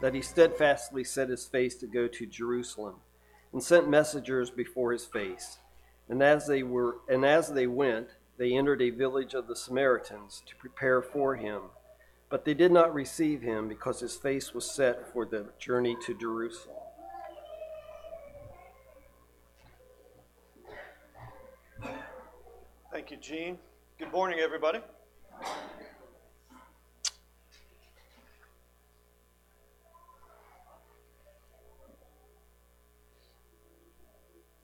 that he steadfastly set his face to go to Jerusalem, and sent messengers before his face. And as they were and as they went, they entered a village of the Samaritans to prepare for him. But they did not receive him because his face was set for the journey to Jerusalem. Thank you, Gene. Good morning, everybody.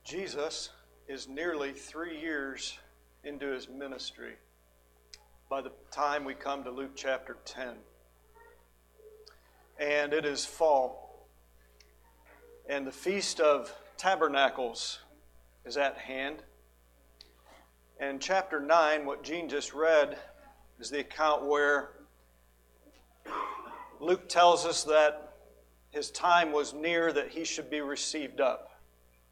Jesus is nearly three years into his ministry by the time we come to Luke chapter 10. And it is fall, and the Feast of Tabernacles is at hand. And chapter 9, what Gene just read, is the account where Luke tells us that his time was near that he should be received up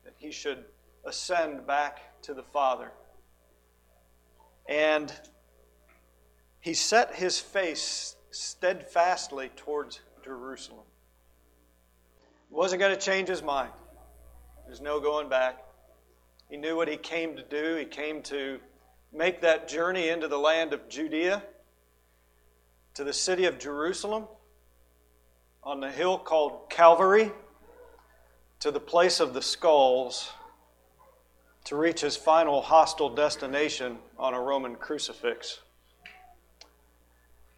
that he should ascend back to the Father. And he set his face steadfastly towards Jerusalem. He wasn't going to change his mind. There's no going back. He knew what he came to do. He came to make that journey into the land of Judea, to the city of Jerusalem, on the hill called Calvary to the place of the skulls to reach his final hostile destination on a Roman crucifix.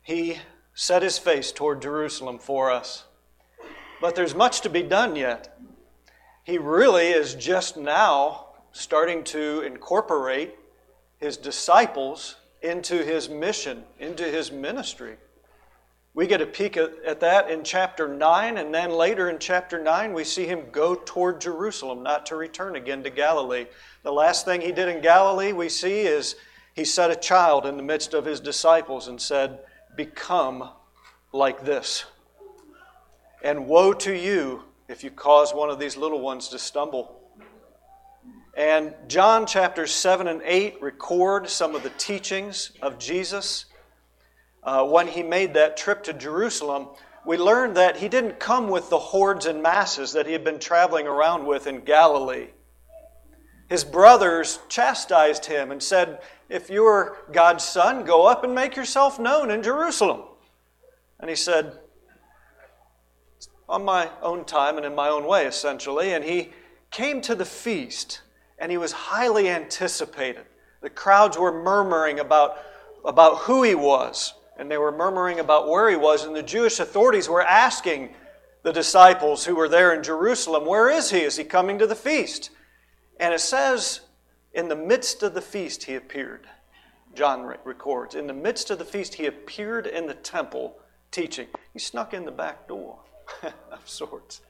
He set his face toward Jerusalem for us. But there's much to be done yet. He really is just now starting to incorporate his disciples into his mission, into his ministry. We get a peek at that in chapter 9, and then later in chapter 9, we see him go toward Jerusalem, not to return again to Galilee. The last thing he did in Galilee, we see, is he set a child in the midst of his disciples and said, Become like this. And woe to you if you cause one of these little ones to stumble. And John chapters 7 and 8 record some of the teachings of Jesus uh, when he made that trip to Jerusalem, we learned that he didn't come with the hordes and masses that he had been traveling around with in Galilee. His brothers chastised him and said, If you're God's son, go up and make yourself known in Jerusalem. And he said, On my own time and in my own way, essentially. And he came to the feast, and he was highly anticipated. The crowds were murmuring about, about who he was and they were murmuring about where he was, and the Jewish authorities were asking the disciples who were there in Jerusalem, Where is he? Is he coming to the feast? And it says, In the midst of the feast, he appeared. John records. In the midst of the feast, he appeared in the temple teaching. He snuck in the back door of sorts.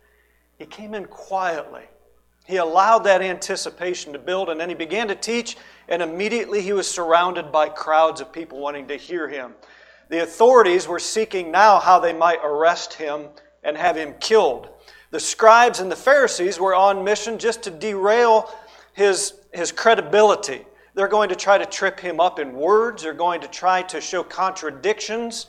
He came in quietly. He allowed that anticipation to build, and then he began to teach, and immediately he was surrounded by crowds of people wanting to hear him. The authorities were seeking now how they might arrest him and have him killed. The scribes and the Pharisees were on mission just to derail his, his credibility. They're going to try to trip him up in words, they're going to try to show contradictions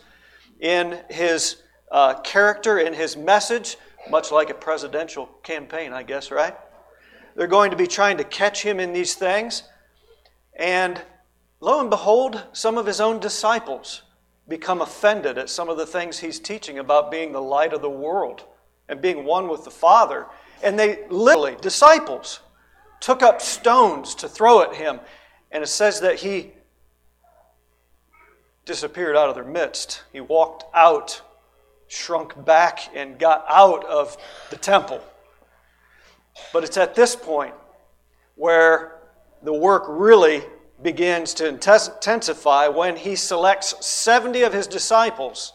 in his uh, character, in his message, much like a presidential campaign, I guess, right? They're going to be trying to catch him in these things. And lo and behold, some of his own disciples become offended at some of the things he's teaching about being the light of the world and being one with the Father. And they literally, disciples, took up stones to throw at him. And it says that he disappeared out of their midst. He walked out, shrunk back, and got out of the temple. But it's at this point where the work really begins to intensify when he selects 70 of his disciples.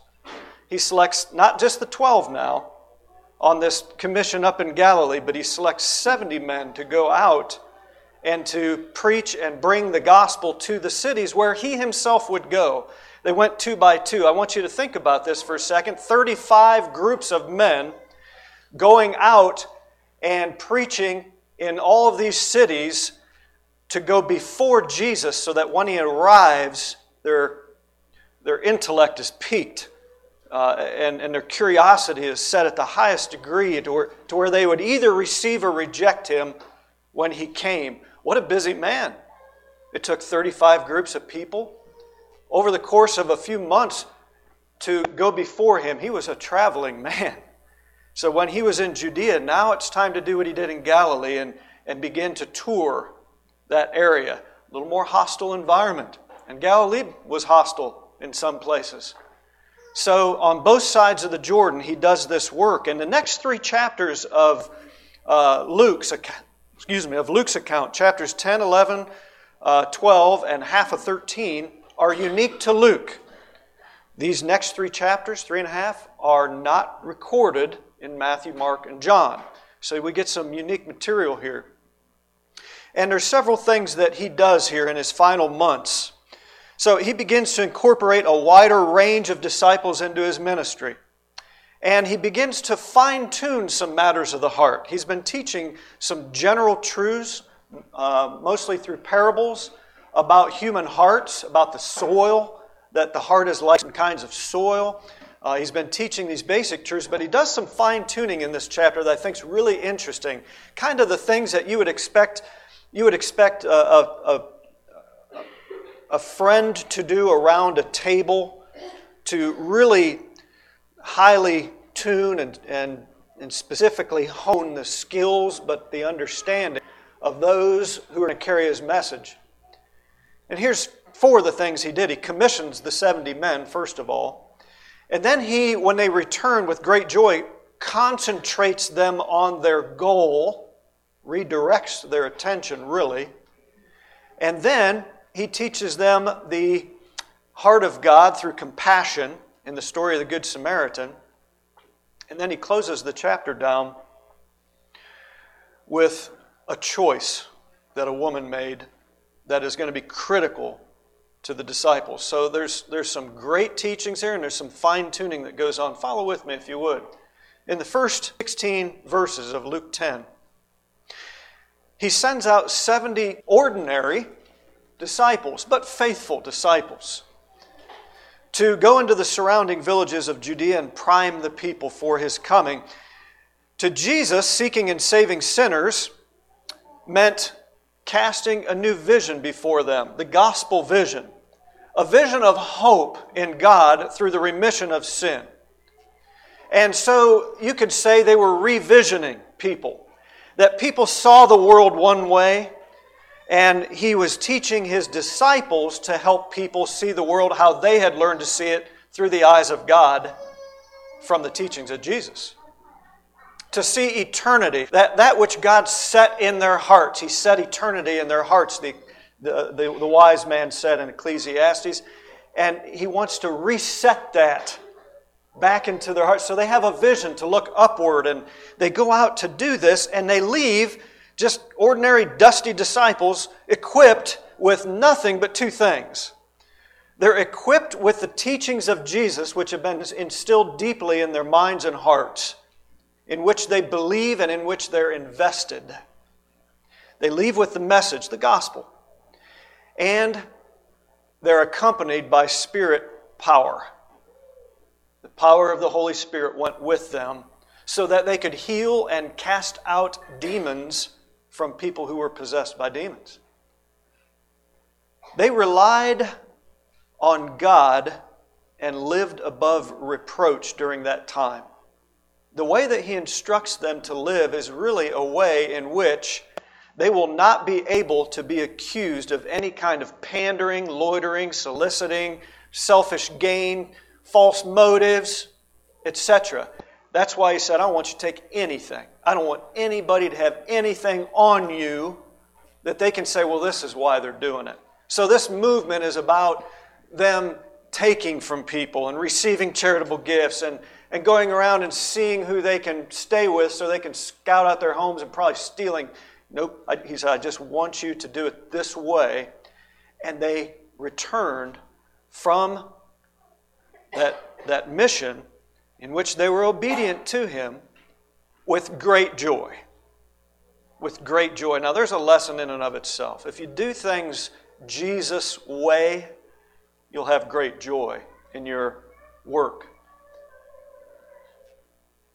He selects not just the 12 now on this commission up in Galilee, but he selects 70 men to go out and to preach and bring the gospel to the cities where he himself would go. They went two by two. I want you to think about this for a second 35 groups of men going out and preaching in all of these cities to go before Jesus so that when he arrives, their, their intellect is piqued uh, and, and their curiosity is set at the highest degree to where, to where they would either receive or reject him when he came. What a busy man. It took 35 groups of people over the course of a few months to go before him. He was a traveling man. So when he was in Judea, now it's time to do what he did in Galilee and, and begin to tour that area. A little more hostile environment. And Galilee was hostile in some places. So on both sides of the Jordan, he does this work. And the next three chapters of uh, Luke's excuse me, of Luke's account, chapters 10, 11, uh, 12, and half of 13, are unique to Luke. These next three chapters, three and a half, are not recorded in Matthew, Mark, and John. So we get some unique material here. And there's several things that he does here in his final months. So he begins to incorporate a wider range of disciples into his ministry and he begins to fine tune some matters of the heart. He's been teaching some general truths, uh, mostly through parables, about human hearts, about the soil, that the heart is like some kinds of soil. Uh, he's been teaching these basic truths, but he does some fine tuning in this chapter that I think is really interesting. Kind of the things that you would expect. You would expect a, a, a, a friend to do around a table to really highly tune and, and, and specifically hone the skills, but the understanding of those who are going to carry his message. And here's four of the things he did. He commissions the 70 men, first of all. And then he, when they return with great joy, concentrates them on their goal, redirects their attention, really. And then he teaches them the heart of God through compassion in the story of the Good Samaritan. And then he closes the chapter down with a choice that a woman made that is going to be critical to the disciples. So there's, there's some great teachings here and there's some fine tuning that goes on. Follow with me if you would. In the first 16 verses of Luke 10, he sends out 70 ordinary disciples, but faithful disciples to go into the surrounding villages of Judea and prime the people for his coming. To Jesus, seeking and saving sinners meant casting a new vision before them, the gospel vision, a vision of hope in God through the remission of sin. And so you could say they were revisioning people, that people saw the world one way and he was teaching his disciples to help people see the world how they had learned to see it through the eyes of God from the teachings of Jesus. To see eternity, that, that which God set in their hearts. He set eternity in their hearts, the, the, the, the wise man said in Ecclesiastes. And he wants to reset that back into their hearts. So they have a vision to look upward, and they go out to do this, and they leave just ordinary, dusty disciples equipped with nothing but two things. They're equipped with the teachings of Jesus, which have been instilled deeply in their minds and hearts, in which they believe and in which they're invested. They leave with the message, the gospel. And they're accompanied by spirit power. The power of the Holy Spirit went with them so that they could heal and cast out demons from people who were possessed by demons. They relied on God and lived above reproach during that time. The way that He instructs them to live is really a way in which they will not be able to be accused of any kind of pandering, loitering, soliciting, selfish gain, false motives, etc. That's why he said, I don't want you to take anything. I don't want anybody to have anything on you that they can say, well, this is why they're doing it. So this movement is about them taking from people and receiving charitable gifts and, and going around and seeing who they can stay with so they can scout out their homes and probably stealing. Nope. I, he said, I just want you to do it this way. And they returned from that, that mission in which they were obedient to him with great joy. With great joy. Now, there's a lesson in and of itself. If you do things Jesus' way, you'll have great joy in your work.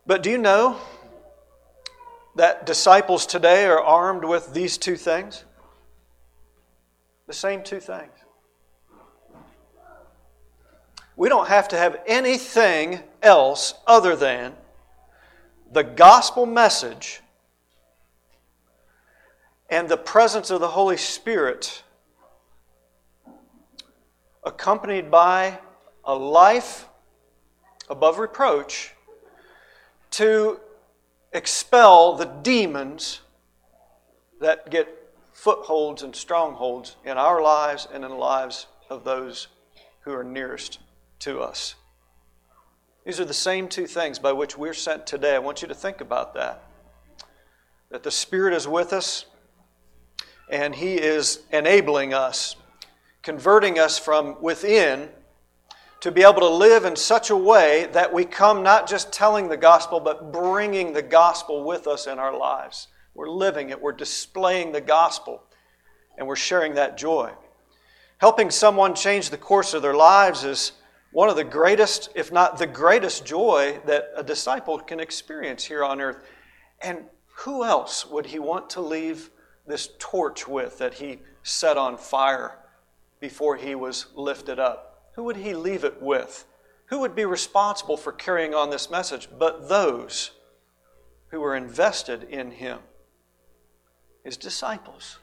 But do you know that disciples today are armed with these two things? The same two things. We don't have to have anything else other than the gospel message and the presence of the Holy Spirit, accompanied by a life above reproach, to expel the demons that get footholds and strongholds in our lives and in the lives of those who are nearest to us. These are the same two things by which we're sent today. I want you to think about that. That the Spirit is with us and He is enabling us, converting us from within to be able to live in such a way that we come not just telling the gospel, but bringing the gospel with us in our lives. We're living it, we're displaying the gospel, and we're sharing that joy. Helping someone change the course of their lives is one of the greatest, if not the greatest, joy that a disciple can experience here on earth. And who else would he want to leave this torch with that he set on fire before he was lifted up? Who would he leave it with? Who would be responsible for carrying on this message but those who were invested in him? His disciples,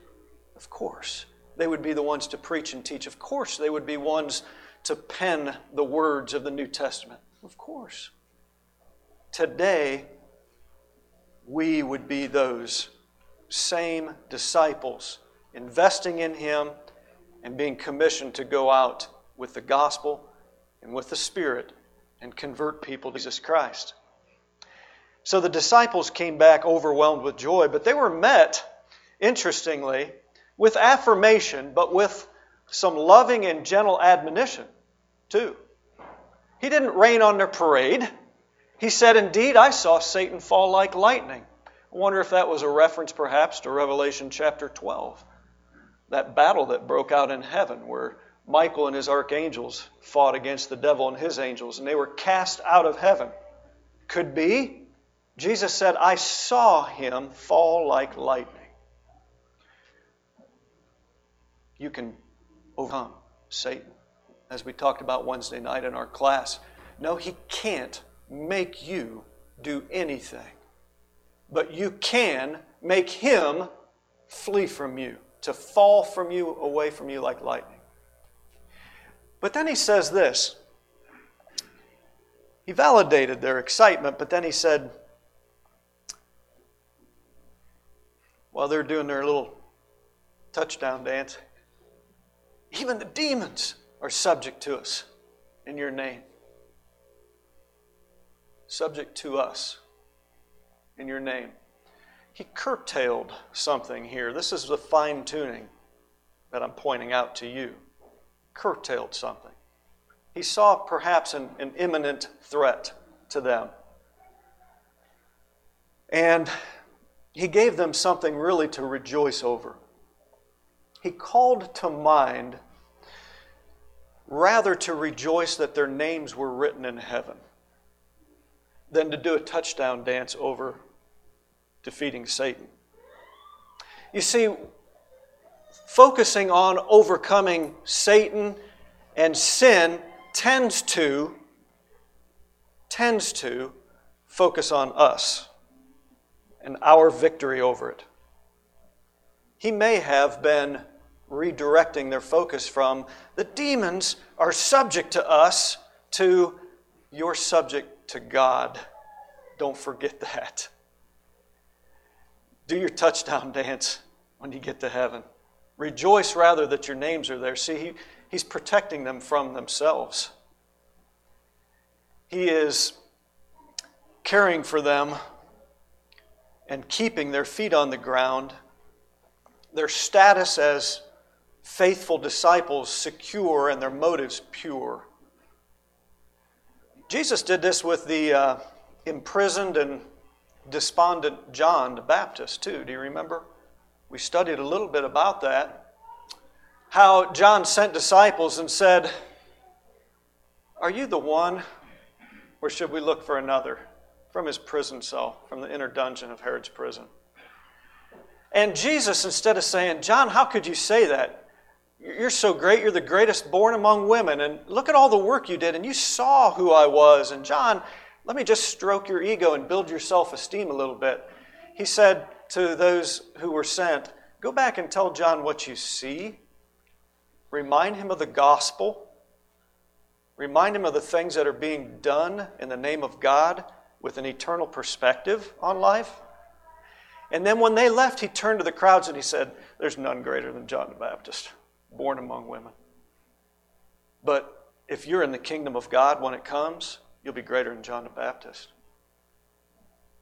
of course. They would be the ones to preach and teach. Of course, they would be ones to pen the words of the New Testament? Of course. Today, we would be those same disciples investing in Him and being commissioned to go out with the gospel and with the Spirit and convert people to Jesus Christ. So the disciples came back overwhelmed with joy, but they were met, interestingly, with affirmation, but with some loving and gentle admonition too. He didn't rain on their parade. He said, Indeed, I saw Satan fall like lightning. I wonder if that was a reference perhaps to Revelation chapter 12, that battle that broke out in heaven where Michael and his archangels fought against the devil and his angels, and they were cast out of heaven. Could be. Jesus said, I saw him fall like lightning. You can overcome Satan as we talked about Wednesday night in our class. No, He can't make you do anything. But you can make Him flee from you, to fall from you, away from you like lightning. But then He says this. He validated their excitement, but then He said, while they're doing their little touchdown dance, even the demons are subject to us in your name. Subject to us in your name. He curtailed something here. This is the fine tuning that I'm pointing out to you. Curtailed something. He saw perhaps an, an imminent threat to them. And he gave them something really to rejoice over. He called to mind rather to rejoice that their names were written in heaven than to do a touchdown dance over defeating Satan. You see, focusing on overcoming Satan and sin tends to tends to focus on us and our victory over it. He may have been redirecting their focus from the demons are subject to us to you're subject to God. Don't forget that. Do your touchdown dance when you get to heaven. Rejoice rather that your names are there. See, he, he's protecting them from themselves. He is caring for them and keeping their feet on the ground, their status as faithful disciples secure and their motives pure. Jesus did this with the uh, imprisoned and despondent John the Baptist, too. Do you remember? We studied a little bit about that. How John sent disciples and said, Are you the one, or should we look for another? from his prison cell, from the inner dungeon of Herod's prison. And Jesus, instead of saying, John, how could you say that? You're so great. You're the greatest born among women. And look at all the work you did. And you saw who I was. And John, let me just stroke your ego and build your self esteem a little bit. He said to those who were sent, Go back and tell John what you see. Remind him of the gospel. Remind him of the things that are being done in the name of God with an eternal perspective on life. And then when they left, he turned to the crowds and he said, There's none greater than John the Baptist born among women. But if you're in the kingdom of God when it comes, you'll be greater than John the Baptist.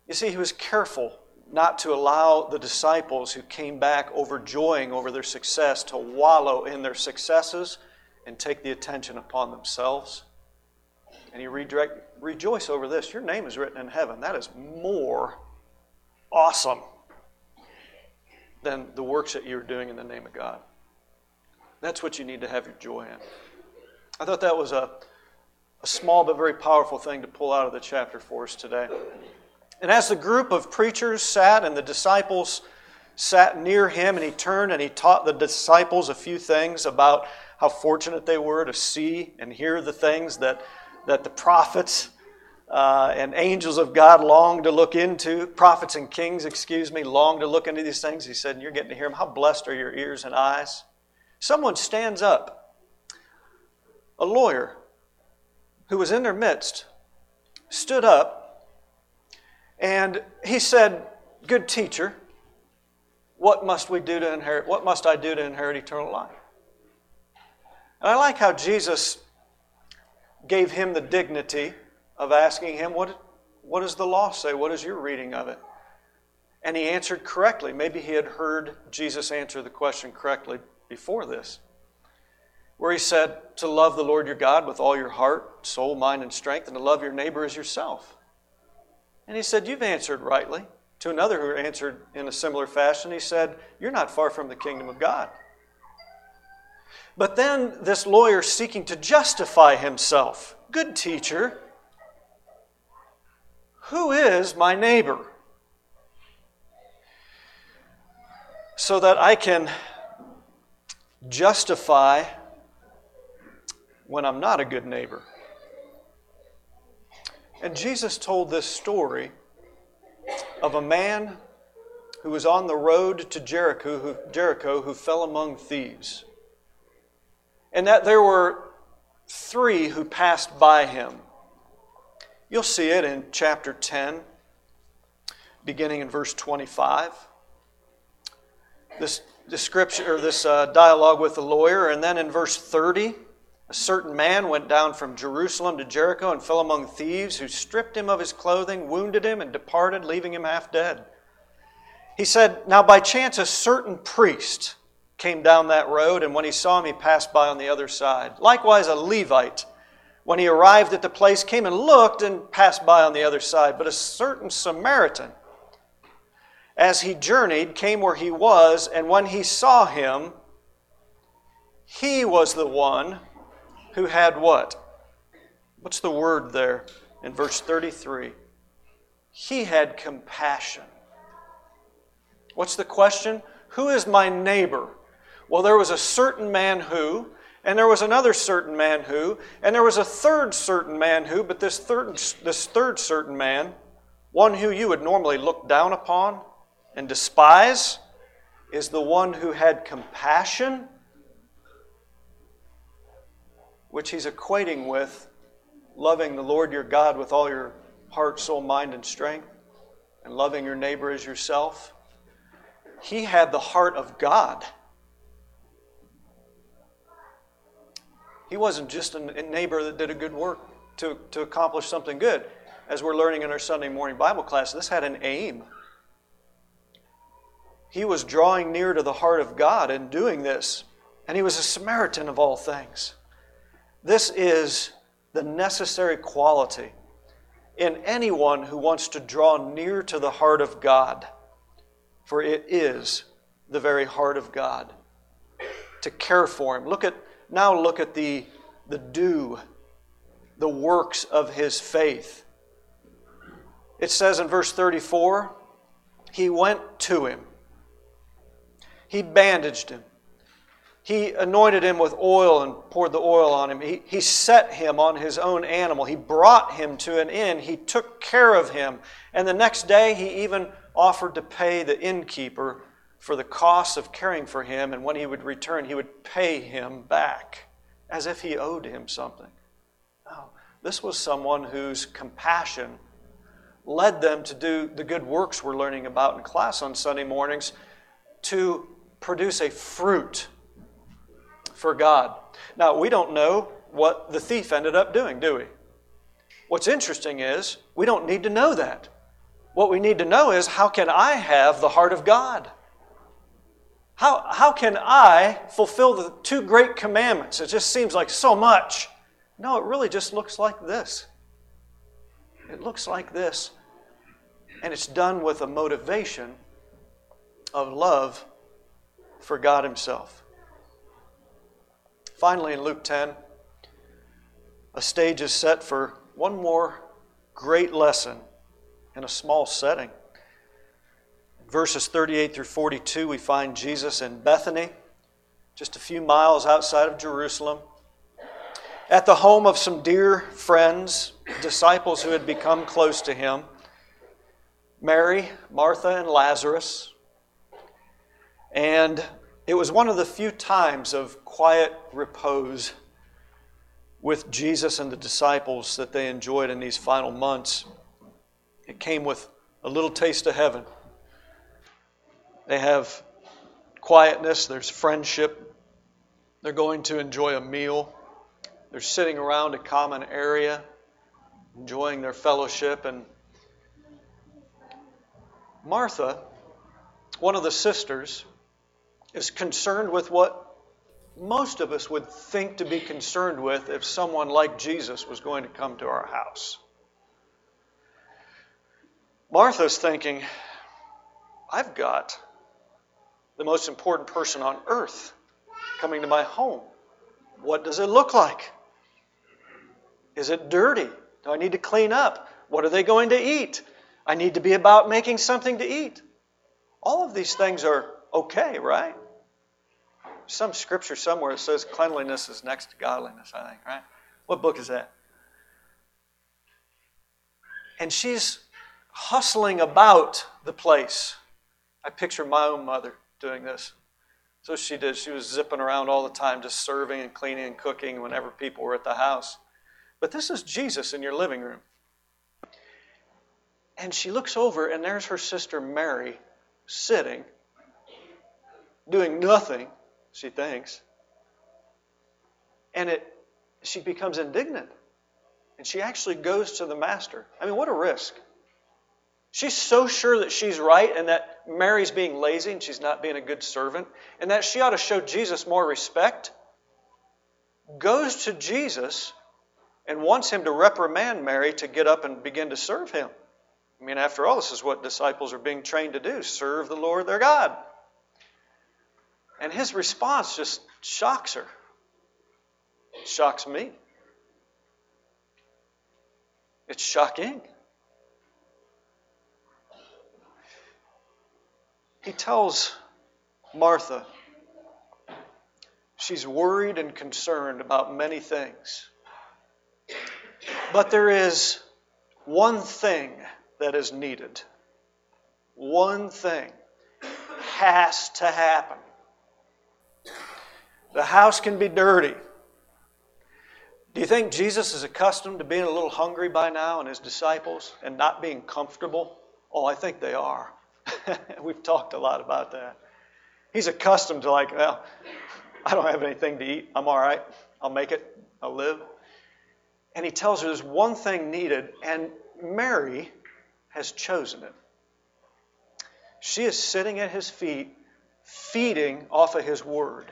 You see, he was careful not to allow the disciples who came back overjoying over their success to wallow in their successes and take the attention upon themselves. And he redirect, rejoice over this. Your name is written in heaven. That is more awesome than the works that you're doing in the name of God. That's what you need to have your joy in. I thought that was a, a small but very powerful thing to pull out of the chapter for us today. And as the group of preachers sat and the disciples sat near him, and he turned and he taught the disciples a few things about how fortunate they were to see and hear the things that, that the prophets uh, and angels of God long to look into, prophets and kings, excuse me, long to look into these things. He said, and You're getting to hear them. How blessed are your ears and eyes? Someone stands up, a lawyer who was in their midst, stood up, and he said, Good teacher, what must we do to inherit? What must I do to inherit eternal life? And I like how Jesus gave him the dignity of asking him, What, what does the law say? What is your reading of it? And he answered correctly. Maybe he had heard Jesus answer the question correctly before this, where he said to love the Lord your God with all your heart, soul, mind, and strength, and to love your neighbor as yourself. And he said, You've answered rightly. To another who answered in a similar fashion, he said, You're not far from the kingdom of God. But then this lawyer seeking to justify himself, Good teacher, who is my neighbor? So that I can justify when I'm not a good neighbor. And Jesus told this story of a man who was on the road to Jericho who, Jericho who fell among thieves. And that there were three who passed by him. You'll see it in chapter 10, beginning in verse 25. This description or this uh, dialogue with the lawyer. And then in verse 30, a certain man went down from Jerusalem to Jericho and fell among thieves who stripped him of his clothing, wounded him, and departed, leaving him half dead. He said, Now by chance a certain priest came down that road, and when he saw him, he passed by on the other side. Likewise, a Levite, when he arrived at the place, came and looked and passed by on the other side. But a certain Samaritan, as he journeyed, came where he was, and when he saw him, he was the one who had what? What's the word there in verse 33? He had compassion. What's the question? Who is my neighbor? Well, there was a certain man who, and there was another certain man who, and there was a third certain man who, but this third, this third certain man, one who you would normally look down upon, and despise is the one who had compassion, which he's equating with loving the Lord your God with all your heart, soul, mind, and strength, and loving your neighbor as yourself. He had the heart of God. He wasn't just a neighbor that did a good work to, to accomplish something good. As we're learning in our Sunday morning Bible class, this had an aim. He was drawing near to the heart of God in doing this, and he was a Samaritan of all things. This is the necessary quality in anyone who wants to draw near to the heart of God, for it is the very heart of God to care for him. Look at now look at the the do, the works of his faith. it says in verse 34 he went to him, he bandaged him. He anointed him with oil and poured the oil on him. He, he set him on his own animal. He brought him to an inn. He took care of him. And the next day, he even offered to pay the innkeeper for the cost of caring for him. And when he would return, he would pay him back as if he owed him something. No, this was someone whose compassion led them to do the good works we're learning about in class on Sunday mornings to produce a fruit for God. Now, we don't know what the thief ended up doing, do we? What's interesting is we don't need to know that. What we need to know is how can I have the heart of God? How, how can I fulfill the two great commandments? It just seems like so much. No, it really just looks like this. It looks like this. And it's done with a motivation of love for God Himself. Finally, in Luke 10, a stage is set for one more great lesson in a small setting. verses 38 through 42, we find Jesus in Bethany, just a few miles outside of Jerusalem, at the home of some dear friends, disciples who had become close to him Mary, Martha, and Lazarus. And it was one of the few times of quiet repose with Jesus and the disciples that they enjoyed in these final months. It came with a little taste of heaven. They have quietness, there's friendship, they're going to enjoy a meal, they're sitting around a common area, enjoying their fellowship. And Martha, one of the sisters, is concerned with what most of us would think to be concerned with if someone like Jesus was going to come to our house. Martha's thinking, I've got the most important person on earth coming to my home. What does it look like? Is it dirty? Do I need to clean up? What are they going to eat? I need to be about making something to eat. All of these things are okay, right? Some scripture somewhere that says cleanliness is next to godliness, I think, right? What book is that? And she's hustling about the place. I picture my own mother doing this. So she did. She was zipping around all the time, just serving and cleaning and cooking whenever people were at the house. But this is Jesus in your living room. And she looks over, and there's her sister Mary sitting, doing nothing she thinks. And it, she becomes indignant. And she actually goes to the master. I mean, what a risk. She's so sure that she's right and that Mary's being lazy and she's not being a good servant and that she ought to show Jesus more respect. Goes to Jesus and wants him to reprimand Mary to get up and begin to serve him. I mean, after all, this is what disciples are being trained to do serve the Lord their God. And his response just shocks her. It shocks me. It's shocking. He tells Martha she's worried and concerned about many things. But there is one thing that is needed. One thing has to happen. The house can be dirty. Do you think Jesus is accustomed to being a little hungry by now and his disciples and not being comfortable? Oh, I think they are. We've talked a lot about that. He's accustomed to, like, well, I don't have anything to eat. I'm all right. I'll make it. I'll live. And he tells her there's one thing needed, and Mary has chosen it. She is sitting at his feet, feeding off of his word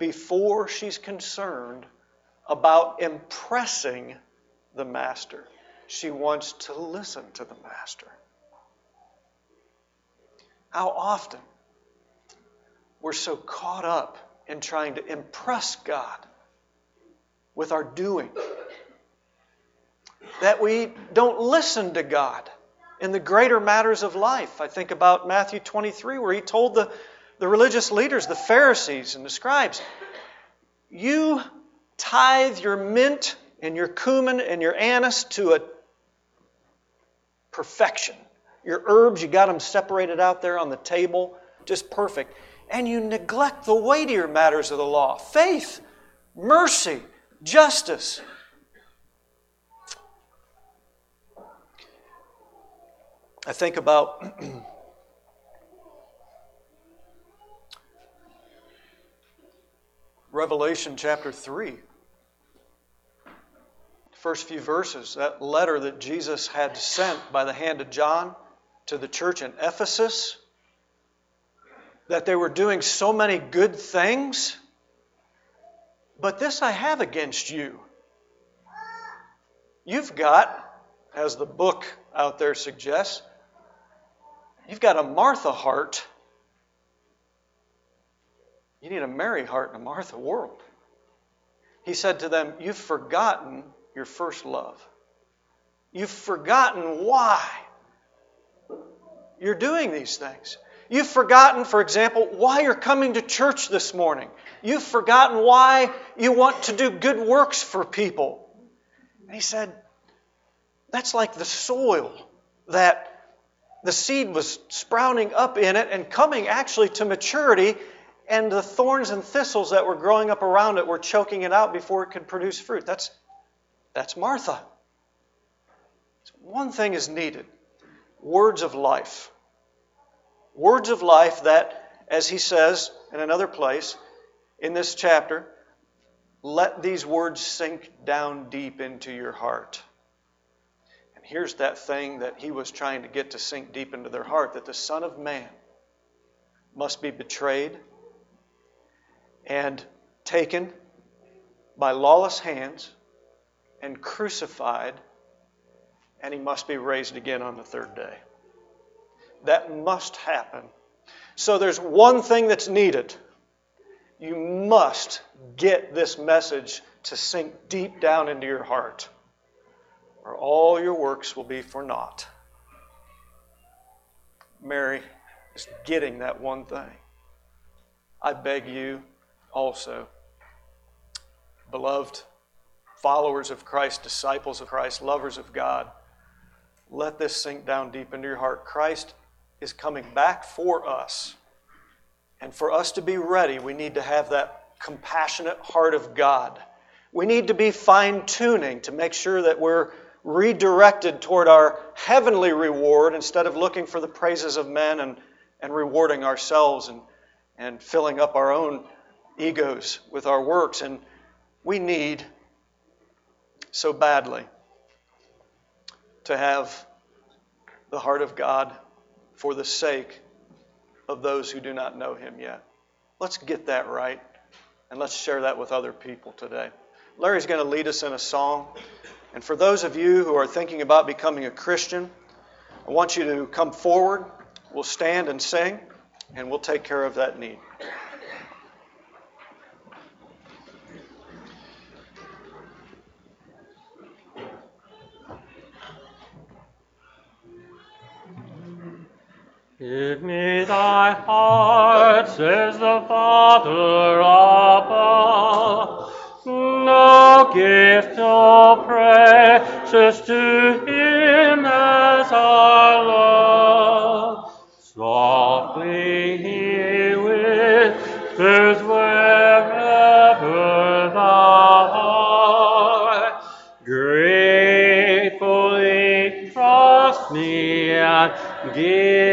before she's concerned about impressing the master. She wants to listen to the master. How often we're so caught up in trying to impress God with our doing. that we don't listen to God in the greater matters of life. I think about Matthew 23, where he told the, the religious leaders, the Pharisees and the scribes, You tithe your mint and your cumin and your anise to a perfection. Your herbs, you got them separated out there on the table, just perfect. And you neglect the weightier matters of the law faith, mercy, justice. I think about Revelation chapter 3 first few verses, that letter that Jesus had sent by the hand of John to the church in Ephesus, that they were doing so many good things. But this I have against you. You've got, as the book out there suggests, you've got a Martha heart. You need a Mary heart in a Martha world. He said to them, You've forgotten your first love. You've forgotten why you're doing these things. You've forgotten, for example, why you're coming to church this morning. You've forgotten why you want to do good works for people. And he said, that's like the soil that the seed was sprouting up in it and coming actually to maturity, and the thorns and thistles that were growing up around it were choking it out before it could produce fruit. That's that's Martha. One thing is needed words of life. Words of life that, as he says in another place in this chapter, let these words sink down deep into your heart. And here's that thing that he was trying to get to sink deep into their heart that the Son of Man must be betrayed and taken by lawless hands and crucified, and he must be raised again on the third day. That must happen. So there's one thing that's needed. You must get this message to sink deep down into your heart, or all your works will be for naught. Mary is getting that one thing. I beg you also, beloved followers of Christ, disciples of Christ, lovers of God, let this sink down deep into your heart. Christ is coming back for us. And for us to be ready, we need to have that compassionate heart of God. We need to be fine tuning to make sure that we're redirected toward our heavenly reward instead of looking for the praises of men and, and rewarding ourselves and, and filling up our own egos with our works. And we need so badly to have the heart of God for the sake of those who do not know Him yet. Let's get that right and let's share that with other people today. Larry's going to lead us in a song. And for those of you who are thinking about becoming a Christian, I want you to come forward. We'll stand and sing, and we'll take care of that need. Give me thy heart, says the Father above. No gift so precious to him as our love. Softly he whispers wherever thou art. Gratefully trust me and give